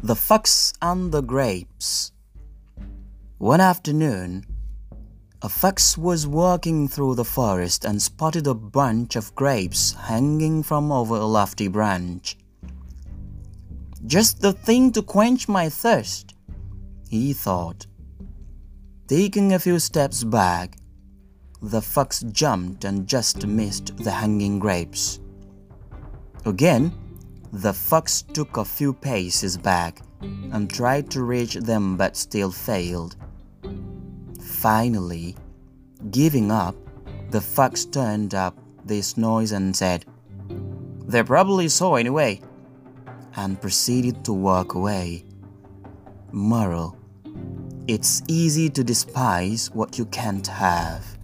The Fox and the Grapes. One afternoon, a fox was walking through the forest and spotted a bunch of grapes hanging from over a lofty branch. Just the thing to quench my thirst, he thought. Taking a few steps back, the fox jumped and just missed the hanging grapes. Again, the fox took a few paces back and tried to reach them but still failed. Finally, giving up, the fox turned up this noise and said, They probably saw anyway, and proceeded to walk away. Moral It's easy to despise what you can't have.